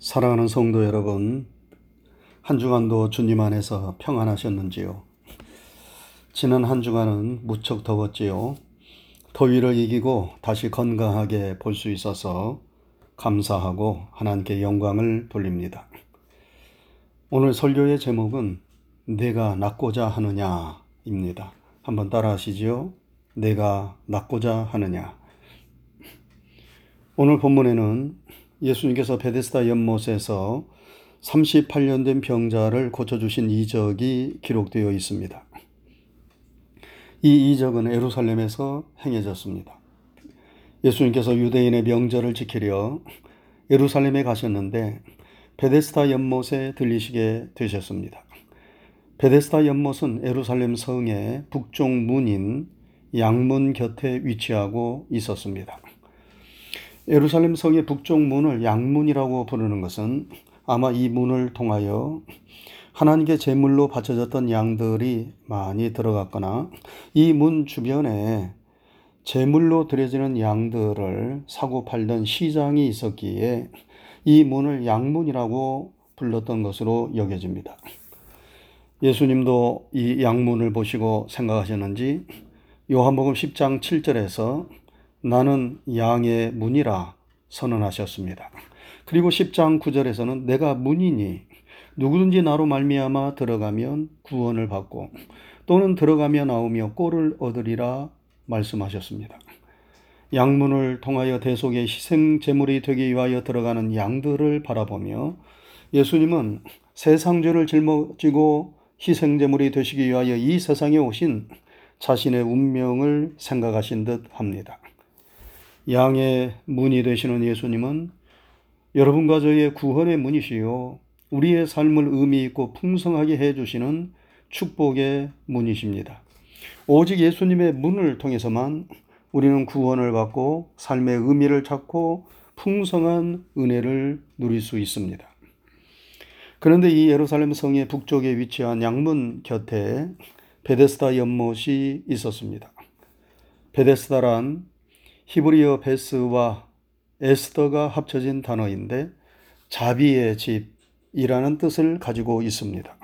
사랑하는 성도 여러분, 한 주간도 주님 안에서 평안하셨는지요? 지난 한 주간은 무척 더웠지요. 더위를 이기고 다시 건강하게 볼 수 있어서 감사하고 하나님께 영광을 돌립니다. 오늘 설교의 제목은 내가 낫고자 하느냐입니다. 한번 따라 하시지요. 내가 낫고자 하느냐. 오늘 본문에는 예수님께서 베데스다 연못에서 38년 된 병자를 고쳐주신 이적이 기록되어 있습니다. 이 이적은 에루살렘에서 행해졌습니다. 예수님께서 유대인의 명절을 지키려 에루살렘에 가셨는데 베데스다 연못에 들리시게 되셨습니다. 베데스다 연못은 에루살렘 성의 북쪽 문인 양문 곁에 위치하고 있었습니다. 예루살렘 성의 북쪽 문을 양문이라고 부르는 것은 아마 이 문을 통하여 하나님께 제물로 바쳐졌던 양들이 많이 들어갔거나 이 문 주변에 제물로 드려지는 양들을 사고 팔던 시장이 있었기에 이 문을 양문이라고 불렀던 것으로 여겨집니다. 예수님도 이 양문을 보시고 생각하셨는지 요한복음 10장 7절에서 나는 양의 문이라 선언하셨습니다. 그리고 10장 9절에서는 내가 문이니 누구든지 나로 말미암아 들어가면 구원을 받고 또는 들어가며 나오며 꼴을 얻으리라 말씀하셨습니다. 양문을 통하여 대속의 희생 제물이 되기 위하여 들어가는 양들을 바라보며 예수님은 세상 죄를 짊어지고 희생 제물이 되시기 위하여 이 세상에 오신 자신의 운명을 생각하신 듯 합니다. 양의 문이 되시는 예수님은 여러분과 저의 구원의 문이시요. 우리의 삶을 의미 있고 풍성하게 해주시는 축복의 문이십니다. 오직 예수님의 문을 통해서만 우리는 구원을 받고 삶의 의미를 찾고 풍성한 은혜를 누릴 수 있습니다. 그런데 이 예루살렘 성의 북쪽에 위치한 양문 곁에 베데스다 연못이 있었습니다. 베데스다란 히브리어 베스와 에스더가 합쳐진 단어인데 자비의 집이라는 뜻을 가지고 있습니다.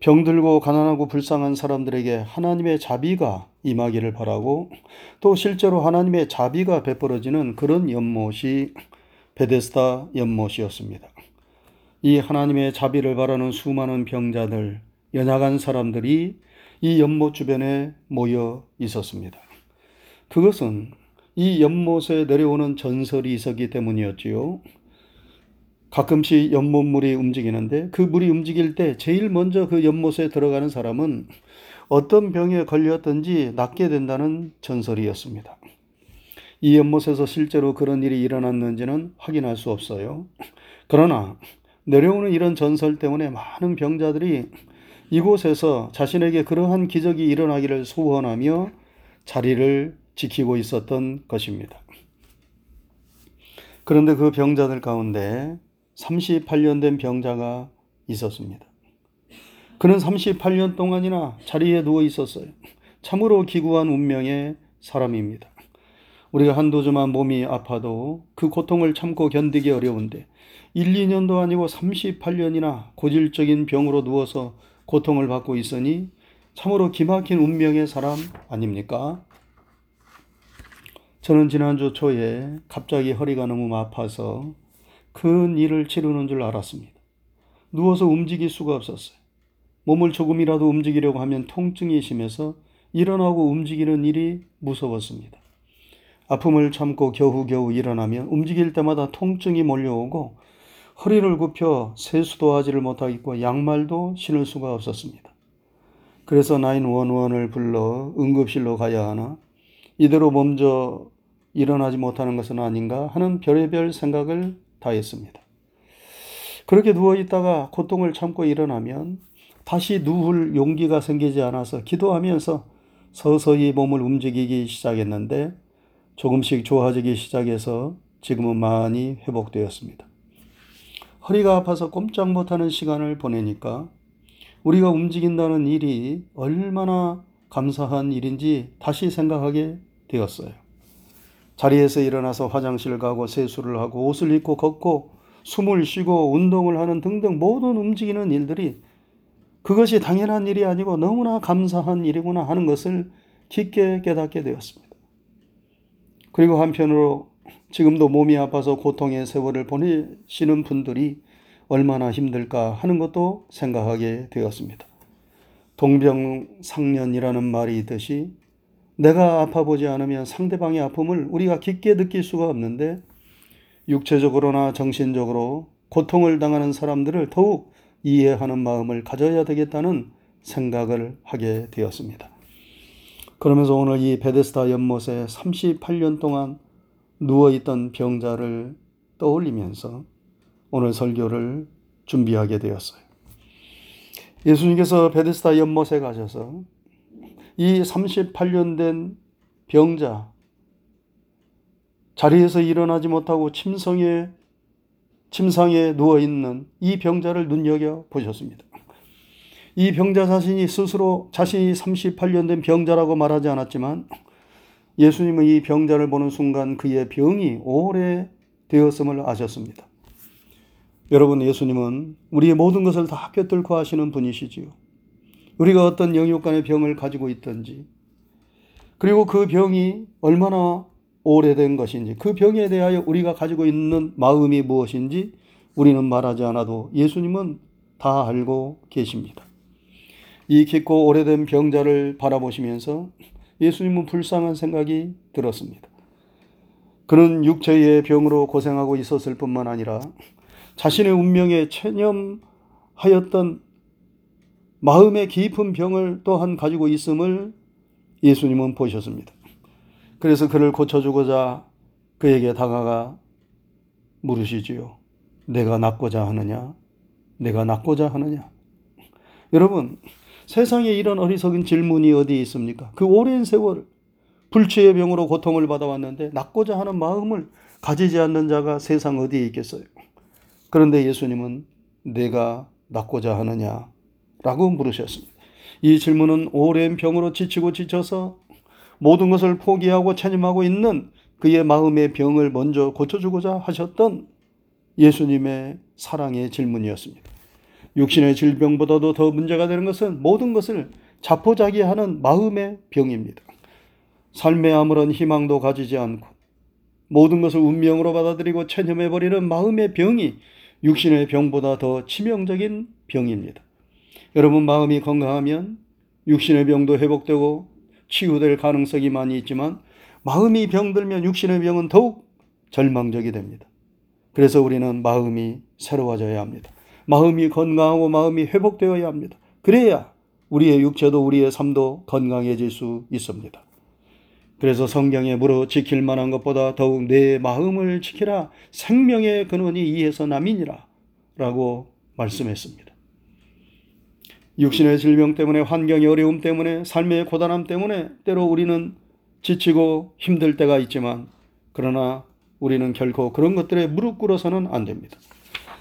병들고 가난하고 불쌍한 사람들에게 하나님의 자비가 임하기를 바라고 또 실제로 하나님의 자비가 베풀어지는 그런 연못이 베데스다 연못이었습니다. 이 하나님의 자비를 바라는 수많은 병자들, 연약한 사람들이 이 연못 주변에 모여 있었습니다. 그것은 이 연못에 내려오는 전설이 있었기 때문이었지요. 가끔씩 연못물이 움직이는데 그 물이 움직일 때 제일 먼저 그 연못에 들어가는 사람은 어떤 병에 걸렸든지 낫게 된다는 전설이었습니다. 이 연못에서 실제로 그런 일이 일어났는지는 확인할 수 없어요. 그러나 내려오는 이런 전설 때문에 많은 병자들이 이곳에서 자신에게 그러한 기적이 일어나기를 소원하며 자리를 지키고 있었던 것입니다. 그런데 그 병자들 가운데 38년 된 병자가 있었습니다. 그는 38년 동안이나 자리에 누워 있었어요. 참으로 기구한 운명의 사람입니다. 우리가 한두 주만 몸이 아파도 그 고통을 참고 견디기 어려운데 1, 2년도 아니고 38년이나 고질적인 병으로 누워서 고통을 받고 있으니 참으로 기막힌 운명의 사람 아닙니까? 저는 지난주 초에 갑자기 허리가 너무 아파서 큰 일을 치르는 줄 알았습니다. 누워서 움직일 수가 없었어요. 몸을 조금이라도 움직이려고 하면 통증이 심해서 일어나고 움직이는 일이 무서웠습니다. 아픔을 참고 겨우겨우 일어나면 움직일 때마다 통증이 몰려오고 허리를 굽혀 세수도 하지를 못하겠고 양말도 신을 수가 없었습니다. 그래서 911을 불러 응급실로 가야 하나 이대로 먼저 일어나지 못하는 것은 아닌가 하는 별의별 생각을 다 했습니다. 그렇게 누워 있다가 고통을 참고 일어나면 다시 누울 용기가 생기지 않아서 기도하면서 서서히 몸을 움직이기 시작했는데 조금씩 좋아지기 시작해서 지금은 많이 회복되었습니다. 허리가 아파서 꼼짝 못하는 시간을 보내니까 우리가 움직인다는 일이 얼마나 감사한 일인지 다시 생각하게 되었어요. 자리에서 일어나서 화장실 가고 세수를 하고 옷을 입고 걷고 숨을 쉬고 운동을 하는 등등 모든 움직이는 일들이 그것이 당연한 일이 아니고 너무나 감사한 일이구나 하는 것을 깊게 깨닫게 되었습니다. 그리고 한편으로 지금도 몸이 아파서 고통의 세월을 보내시는 분들이 얼마나 힘들까 하는 것도 생각하게 되었습니다. 동병상련이라는 말이 있듯이 내가 아파보지 않으면 상대방의 아픔을 우리가 깊게 느낄 수가 없는데 육체적으로나 정신적으로 고통을 당하는 사람들을 더욱 이해하는 마음을 가져야 되겠다는 생각을 하게 되었습니다. 그러면서 오늘 이 베데스다 연못에 38년 동안 누워있던 병자를 떠올리면서 오늘 설교를 준비하게 되었어요. 예수님께서 베데스다 연못에 가셔서 이 38년 된 병자, 자리에서 일어나지 못하고 침성에, 침상에 누워 있는 이 병자를 눈여겨 보셨습니다. 이 병자 자신이 스스로 자신이 38년 된 병자라고 말하지 않았지만 예수님은 이 병자를 보는 순간 그의 병이 오래 되었음을 아셨습니다. 여러분, 예수님은 우리의 모든 것을 다 꿰뚫고 하시는 분이시지요. 우리가 어떤 영육 간의 병을 가지고 있든지, 그리고 그 병이 얼마나 오래된 것인지, 그 병에 대하여 우리가 가지고 있는 마음이 무엇인지 우리는 말하지 않아도 예수님은 다 알고 계십니다. 이 깊고 오래된 병자를 바라보시면서 예수님은 불쌍한 생각이 들었습니다. 그는 육체의 병으로 고생하고 있었을 뿐만 아니라 자신의 운명에 체념하였던 마음의 깊은 병을 또한 가지고 있음을 예수님은 보셨습니다. 그래서 그를 고쳐주고자 그에게 다가가 물으시지요. 내가 낫고자 하느냐? 내가 낫고자 하느냐? 여러분, 세상에 이런 어리석은 질문이 어디 있습니까? 그 오랜 세월 불치의 병으로 고통을 받아왔는데 낫고자 하는 마음을 가지지 않는 자가 세상 어디에 있겠어요? 그런데 예수님은 내가 낫고자 하느냐? 라고 물으셨습니다. 이 질문은 오랜 병으로 지치고 지쳐서 모든 것을 포기하고 체념하고 있는 그의 마음의 병을 먼저 고쳐주고자 하셨던 예수님의 사랑의 질문이었습니다. 육신의 질병보다도 더 문제가 되는 것은 모든 것을 자포자기하는 마음의 병입니다. 삶에 아무런 희망도 가지지 않고 모든 것을 운명으로 받아들이고 체념해버리는 마음의 병이 육신의 병보다 더 치명적인 병입니다. 여러분 마음이 건강하면 육신의 병도 회복되고 치유될 가능성이 많이 있지만 마음이 병들면 육신의 병은 더욱 절망적이 됩니다. 그래서 우리는 마음이 새로워져야 합니다. 마음이 건강하고 마음이 회복되어야 합니다. 그래야 우리의 육체도 우리의 삶도 건강해질 수 있습니다. 그래서 성경에 물어 지킬 만한 것보다 더욱 내 마음을 지키라 생명의 근원이 이에서 남이니라 라고 말씀했습니다. 육신의 질병 때문에 환경의 어려움 때문에 삶의 고단함 때문에 때로 우리는 지치고 힘들 때가 있지만 그러나 우리는 결코 그런 것들에 무릎 꿇어서는 안 됩니다.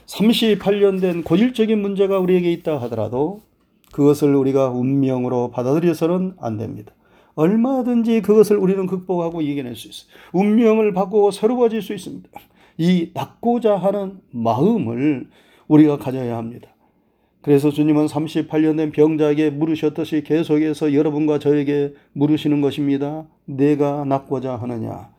38년 된 고질적인 문제가 우리에게 있다 하더라도 그것을 우리가 운명으로 받아들여서는 안 됩니다. 얼마든지 그것을 우리는 극복하고 이겨낼 수 있어요. 운명을 바꾸고 새로워질 수 있습니다. 이 낫고자 하는 마음을 우리가 가져야 합니다. 그래서 주님은 38년 된 병자에게 물으셨듯이 계속해서 여러분과 저에게 물으시는 것입니다. 내가 낫고자 하느냐?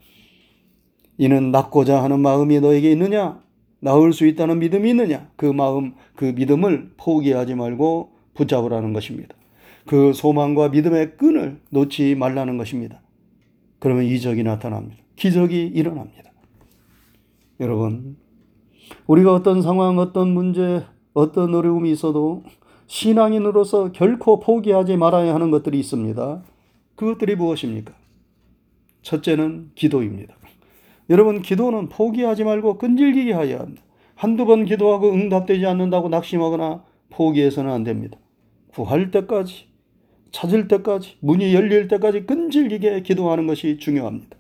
이는 낫고자 하는 마음이 너에게 있느냐? 나을 수 있다는 믿음이 있느냐? 그 마음, 그 믿음을 포기하지 말고 붙잡으라는 것입니다. 그 소망과 믿음의 끈을 놓지 말라는 것입니다. 그러면 이적이 나타납니다. 기적이 일어납니다. 여러분, 우리가 어떤 상황, 어떤 문제, 어떤 어려움이 있어도 신앙인으로서 결코 포기하지 말아야 하는 것들이 있습니다. 그것들이 무엇입니까? 첫째는 기도입니다. 여러분, 기도는 포기하지 말고 끈질기게 하여야 합니다. 한두 번 기도하고 응답되지 않는다고 낙심하거나 포기해서는 안 됩니다. 구할 때까지, 찾을 때까지, 문이 열릴 때까지 끈질기게 기도하는 것이 중요합니다.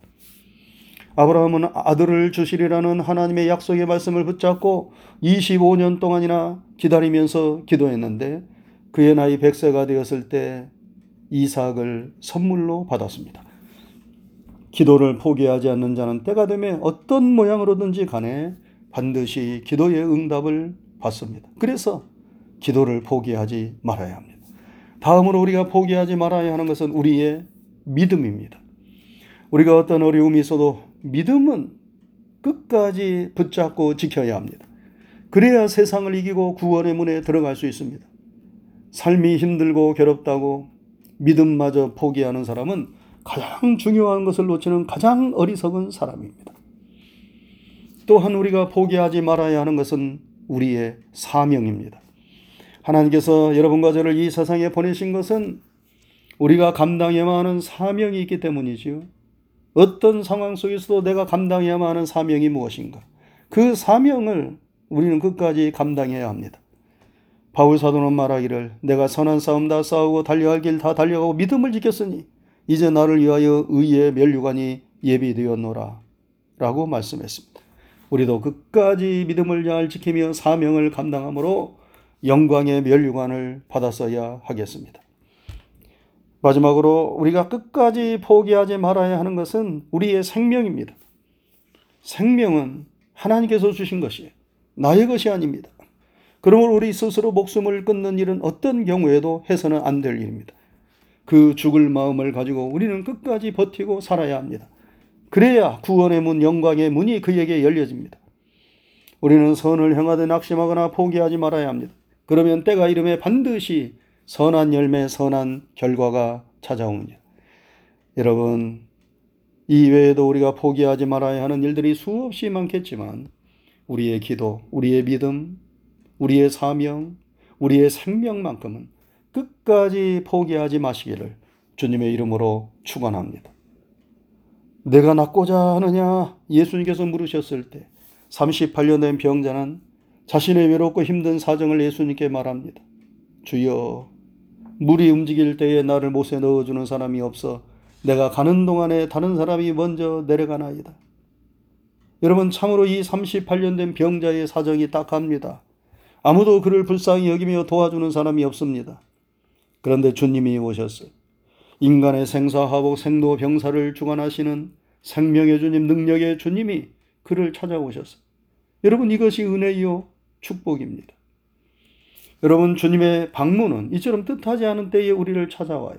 아브라함은 아들을 주시리라는 하나님의 약속의 말씀을 붙잡고 25년 동안이나 기다리면서 기도했는데 그의 나이 100세가 되었을 때 이삭을 선물로 받았습니다. 기도를 포기하지 않는 자는 때가 되면 어떤 모양으로든지 간에 반드시 기도의 응답을 받습니다. 그래서 기도를 포기하지 말아야 합니다. 다음으로 우리가 포기하지 말아야 하는 것은 우리의 믿음입니다. 우리가 어떤 어려움이 있어도 믿음은 끝까지 붙잡고 지켜야 합니다. 그래야 세상을 이기고 구원의 문에 들어갈 수 있습니다. 삶이 힘들고 괴롭다고 믿음마저 포기하는 사람은 가장 중요한 것을 놓치는 가장 어리석은 사람입니다. 또한 우리가 포기하지 말아야 하는 것은 우리의 사명입니다. 하나님께서 여러분과 저를 이 세상에 보내신 것은 우리가 감당해야만 하는 사명이 있기 때문이지요. 어떤 상황 속에서도 내가 감당해야만 하는 사명이 무엇인가? 그 사명을 우리는 끝까지 감당해야 합니다. 바울 사도는 말하기를 내가 선한 싸움 다 싸우고 달려갈 길 다 달려가고 믿음을 지켰으니 이제 나를 위하여 의의 멸류관이 예비되었노라 라고 말씀했습니다. 우리도 끝까지 믿음을 잘 지키며 사명을 감당함으로 영광의 멸류관을 받았어야 하겠습니다. 마지막으로 우리가 끝까지 포기하지 말아야 하는 것은 우리의 생명입니다. 생명은 하나님께서 주신 것이에요. 나의 것이 아닙니다. 그러므로 우리 스스로 목숨을 끊는 일은 어떤 경우에도 해서는 안 될 일입니다. 그 죽을 마음을 가지고 우리는 끝까지 버티고 살아야 합니다. 그래야 구원의 문, 영광의 문이 그에게 열려집니다. 우리는 선을 행하되 낙심하거나 포기하지 말아야 합니다. 그러면 때가 이름에 반드시 선한 열매, 선한 결과가 찾아옵니다. 여러분, 이 외에도 우리가 포기하지 말아야 하는 일들이 수없이 많겠지만, 우리의 기도, 우리의 믿음, 우리의 사명, 우리의 생명만큼은 끝까지 포기하지 마시기를 주님의 이름으로 축원합니다. 내가 낫고자 하느냐? 예수님께서 물으셨을 때 38년 된 병자는 자신의 외롭고 힘든 사정을 예수님께 말합니다. 주여, 물이 움직일 때에 나를 못에 넣어주는 사람이 없어 내가 가는 동안에 다른 사람이 먼저 내려가나이다. 여러분, 참으로 이 38년 된 병자의 사정이 딱합니다. 아무도 그를 불쌍히 여기며 도와주는 사람이 없습니다. 그런데 주님이 오셨어요. 인간의 생사하복 생도 병사를 주관하시는 생명의 주님, 능력의 주님이 그를 찾아오셨어요. 여러분 이것이 은혜요 축복입니다. 여러분, 주님의 방문은 이처럼 뜻하지 않은 때에 우리를 찾아와요.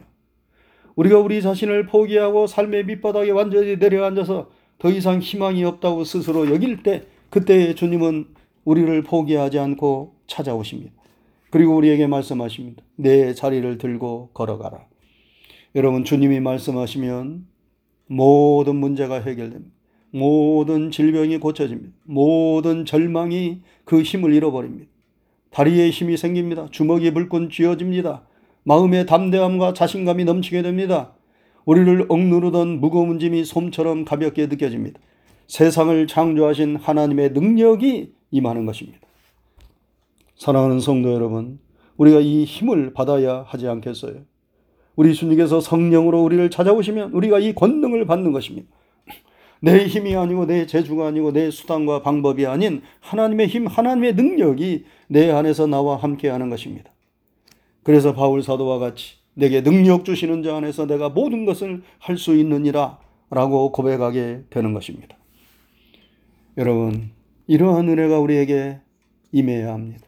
우리가 우리 자신을 포기하고 삶의 밑바닥에 완전히 내려앉아서 더 이상 희망이 없다고 스스로 여길 때, 그때 주님은 우리를 포기하지 않고 찾아오십니다. 그리고 우리에게 말씀하십니다. 내 자리를 들고 걸어가라. 여러분, 주님이 말씀하시면 모든 문제가 해결됩니다. 모든 질병이 고쳐집니다. 모든 절망이 그 힘을 잃어버립니다. 다리에 힘이 생깁니다. 주먹이 불끈 쥐어집니다. 마음의 담대함과 자신감이 넘치게 됩니다. 우리를 억누르던 무거운 짐이 솜처럼 가볍게 느껴집니다. 세상을 창조하신 하나님의 능력이 임하는 것입니다. 사랑하는 성도 여러분, 우리가 이 힘을 받아야 하지 않겠어요? 우리 주님께서 성령으로 우리를 찾아오시면 우리가 이 권능을 받는 것입니다. 내 힘이 아니고 내 재주가 아니고 내 수단과 방법이 아닌 하나님의 힘, 하나님의 능력이 내 안에서 나와 함께 하는 것입니다. 그래서 바울 사도와 같이 내게 능력 주시는 자 안에서 내가 모든 것을 할 수 있느니라 라고 고백하게 되는 것입니다. 여러분, 이러한 은혜가 우리에게 임해야 합니다.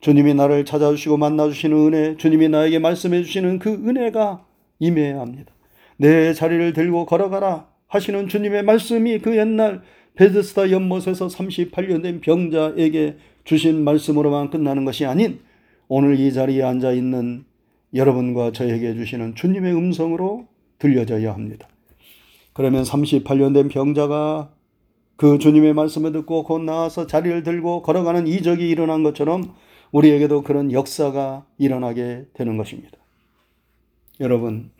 주님이 나를 찾아주시고 만나주시는 은혜, 주님이 나에게 말씀해 주시는 그 은혜가 임해야 합니다. 내 자리를 들고 걸어가라. 하시는 주님의 말씀이 그 옛날 베드스다 연못에서 38년 된 병자에게 주신 말씀으로만 끝나는 것이 아닌 오늘 이 자리에 앉아 있는 여러분과 저에게 주시는 주님의 음성으로 들려져야 합니다. 그러면 38년 된 병자가 그 주님의 말씀을 듣고 곧 나와서 자리를 들고 걸어가는 이적이 일어난 것처럼 우리에게도 그런 역사가 일어나게 되는 것입니다. 여러분,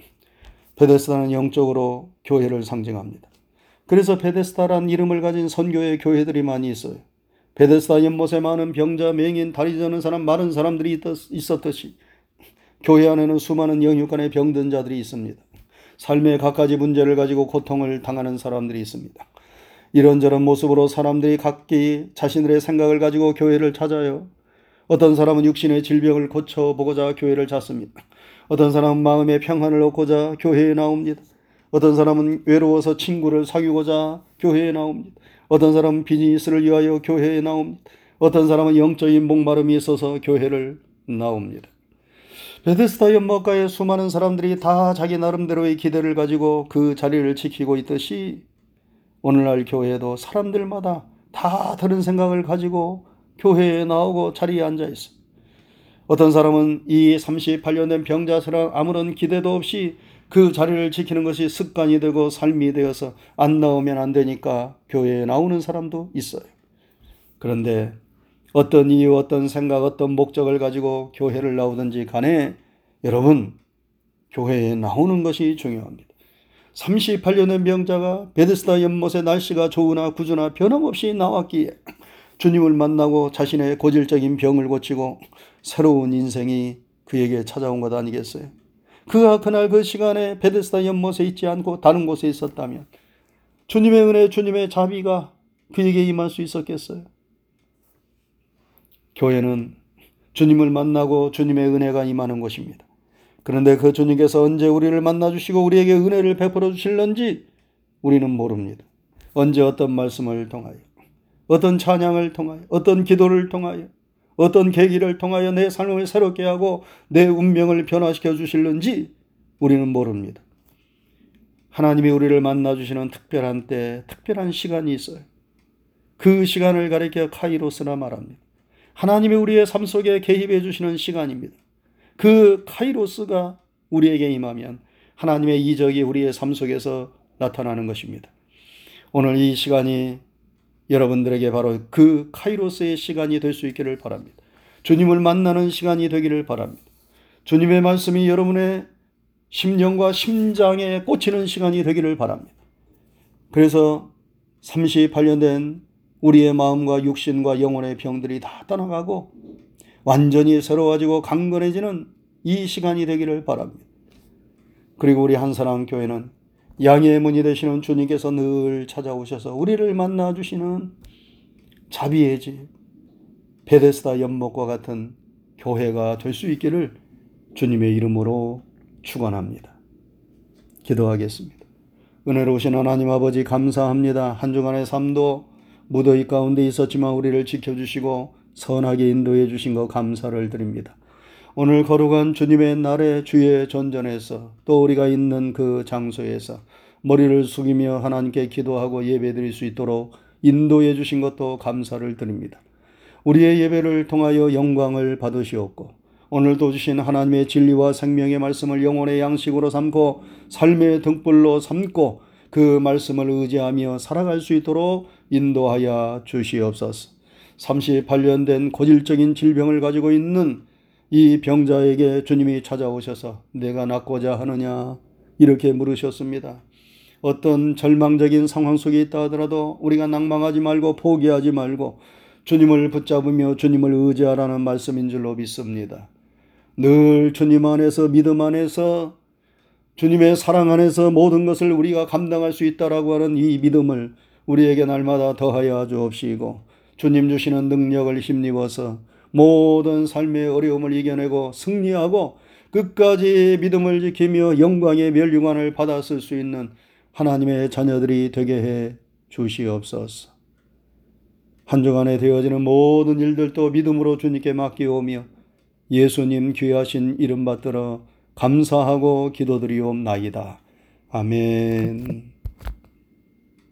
베데스다는 영적으로 교회를 상징합니다. 그래서 베데스다란 이름을 가진 선교의 교회들이 많이 있어요. 베데스다 연못에 많은 병자, 맹인, 다리 저는 사람, 많은 사람들이 있었듯이 교회 안에는 수많은 영육간의 병든 자들이 있습니다. 삶의 갖가지 문제를 가지고 고통을 당하는 사람들이 있습니다. 이런저런 모습으로 사람들이 각기 자신들의 생각을 가지고 교회를 찾아요. 어떤 사람은 육신의 질병을 고쳐보고자 교회를 찾습니다. 어떤 사람은 마음의 평안을 얻고자 교회에 나옵니다. 어떤 사람은 외로워서 친구를 사귀고자 교회에 나옵니다. 어떤 사람은 비즈니스를 위하여 교회에 나옵니다. 어떤 사람은 영적인 목마름이 있어서 교회를 나옵니다. 베데스다 연못가에 수많은 사람들이 다 자기 나름대로의 기대를 가지고 그 자리를 지키고 있듯이 오늘날 교회에도 사람들마다 다 다른 생각을 가지고 교회에 나오고 자리에 앉아 있어. 어떤 사람은 이 38년 된 병자처럼 아무런 기대도 없이 그 자리를 지키는 것이 습관이 되고 삶이 되어서 안 나오면 안 되니까 교회에 나오는 사람도 있어요. 그런데 어떤 이유, 어떤 생각, 어떤 목적을 가지고 교회를 나오든지 간에 여러분, 교회에 나오는 것이 중요합니다. 38년 된 병자가 베데스다 연못에 날씨가 좋으나 구주나 변함없이 나왔기에 주님을 만나고 자신의 고질적인 병을 고치고 새로운 인생이 그에게 찾아온 것 아니겠어요? 그가 그날 그 시간에 베데스다 연못에 있지 않고 다른 곳에 있었다면 주님의 은혜, 주님의 자비가 그에게 임할 수 있었겠어요? 교회는 주님을 만나고 주님의 은혜가 임하는 곳입니다. 그런데 그 주님께서 언제 우리를 만나 주시고 우리에게 은혜를 베풀어 주실런지 우리는 모릅니다. 언제 어떤 말씀을 통하여, 어떤 찬양을 통하여, 어떤 기도를 통하여, 어떤 계기를 통하여 내 삶을 새롭게 하고 내 운명을 변화시켜 주실는지 우리는 모릅니다. 하나님이 우리를 만나 주시는 특별한 때, 특별한 시간이 있어요. 그 시간을 가리켜 카이로스나 말합니다. 하나님이 우리의 삶 속에 개입해 주시는 시간입니다. 그 카이로스가 우리에게 임하면 하나님의 이적이 우리의 삶 속에서 나타나는 것입니다. 오늘 이 시간이 여러분들에게 바로 그 카이로스의 시간이 될 수 있기를 바랍니다. 주님을 만나는 시간이 되기를 바랍니다. 주님의 말씀이 여러분의 심령과 심장에 꽂히는 시간이 되기를 바랍니다. 그래서 38년 된 우리의 마음과 육신과 영혼의 병들이 다 떠나가고 완전히 새로워지고 강건해지는 이 시간이 되기를 바랍니다. 그리고 우리 한사람 교회는 양의 문이 되시는 주님께서 늘 찾아오셔서 우리를 만나 주시는 자비의 집, 베데스다 연못과 같은 교회가 될 수 있기를 주님의 이름으로 축원합니다. 기도하겠습니다. 은혜로우신 하나님 아버지 감사합니다. 한 주간의 삶도 무더위 가운데 있었지만 우리를 지켜주시고 선하게 인도해 주신 것 감사를 드립니다. 오늘 거룩한 주님의 날에 주의 전전에서 또 우리가 있는 그 장소에서 머리를 숙이며 하나님께 기도하고 예배 드릴 수 있도록 인도해 주신 것도 감사를 드립니다. 우리의 예배를 통하여 영광을 받으시옵고 오늘도 주신 하나님의 진리와 생명의 말씀을 영혼의 양식으로 삼고 삶의 등불로 삼고 그 말씀을 의지하며 살아갈 수 있도록 인도하여 주시옵소서. 38년 된 고질적인 질병을 가지고 있는 이 병자에게 주님이 찾아오셔서 내가 낫고자 하느냐 이렇게 물으셨습니다. 어떤 절망적인 상황 속에 있다 하더라도 우리가 낭망하지 말고 포기하지 말고 주님을 붙잡으며 주님을 의지하라는 말씀인 줄로 믿습니다. 늘 주님 안에서 믿음 안에서 주님의 사랑 안에서 모든 것을 우리가 감당할 수 있다라고 하는 이 믿음을 우리에게 날마다 더하여 주옵시고 주님 주시는 능력을 힘입어서 모든 삶의 어려움을 이겨내고 승리하고 끝까지 믿음을 지키며 영광의 멸류관을 받았을 수 있는 하나님의 자녀들이 되게 해 주시옵소서. 한 주간에 되어지는 모든 일들도 믿음으로 주님께 맡기오며 예수님 귀하신 이름 받들어 감사하고 기도드리옵나이다. 아멘.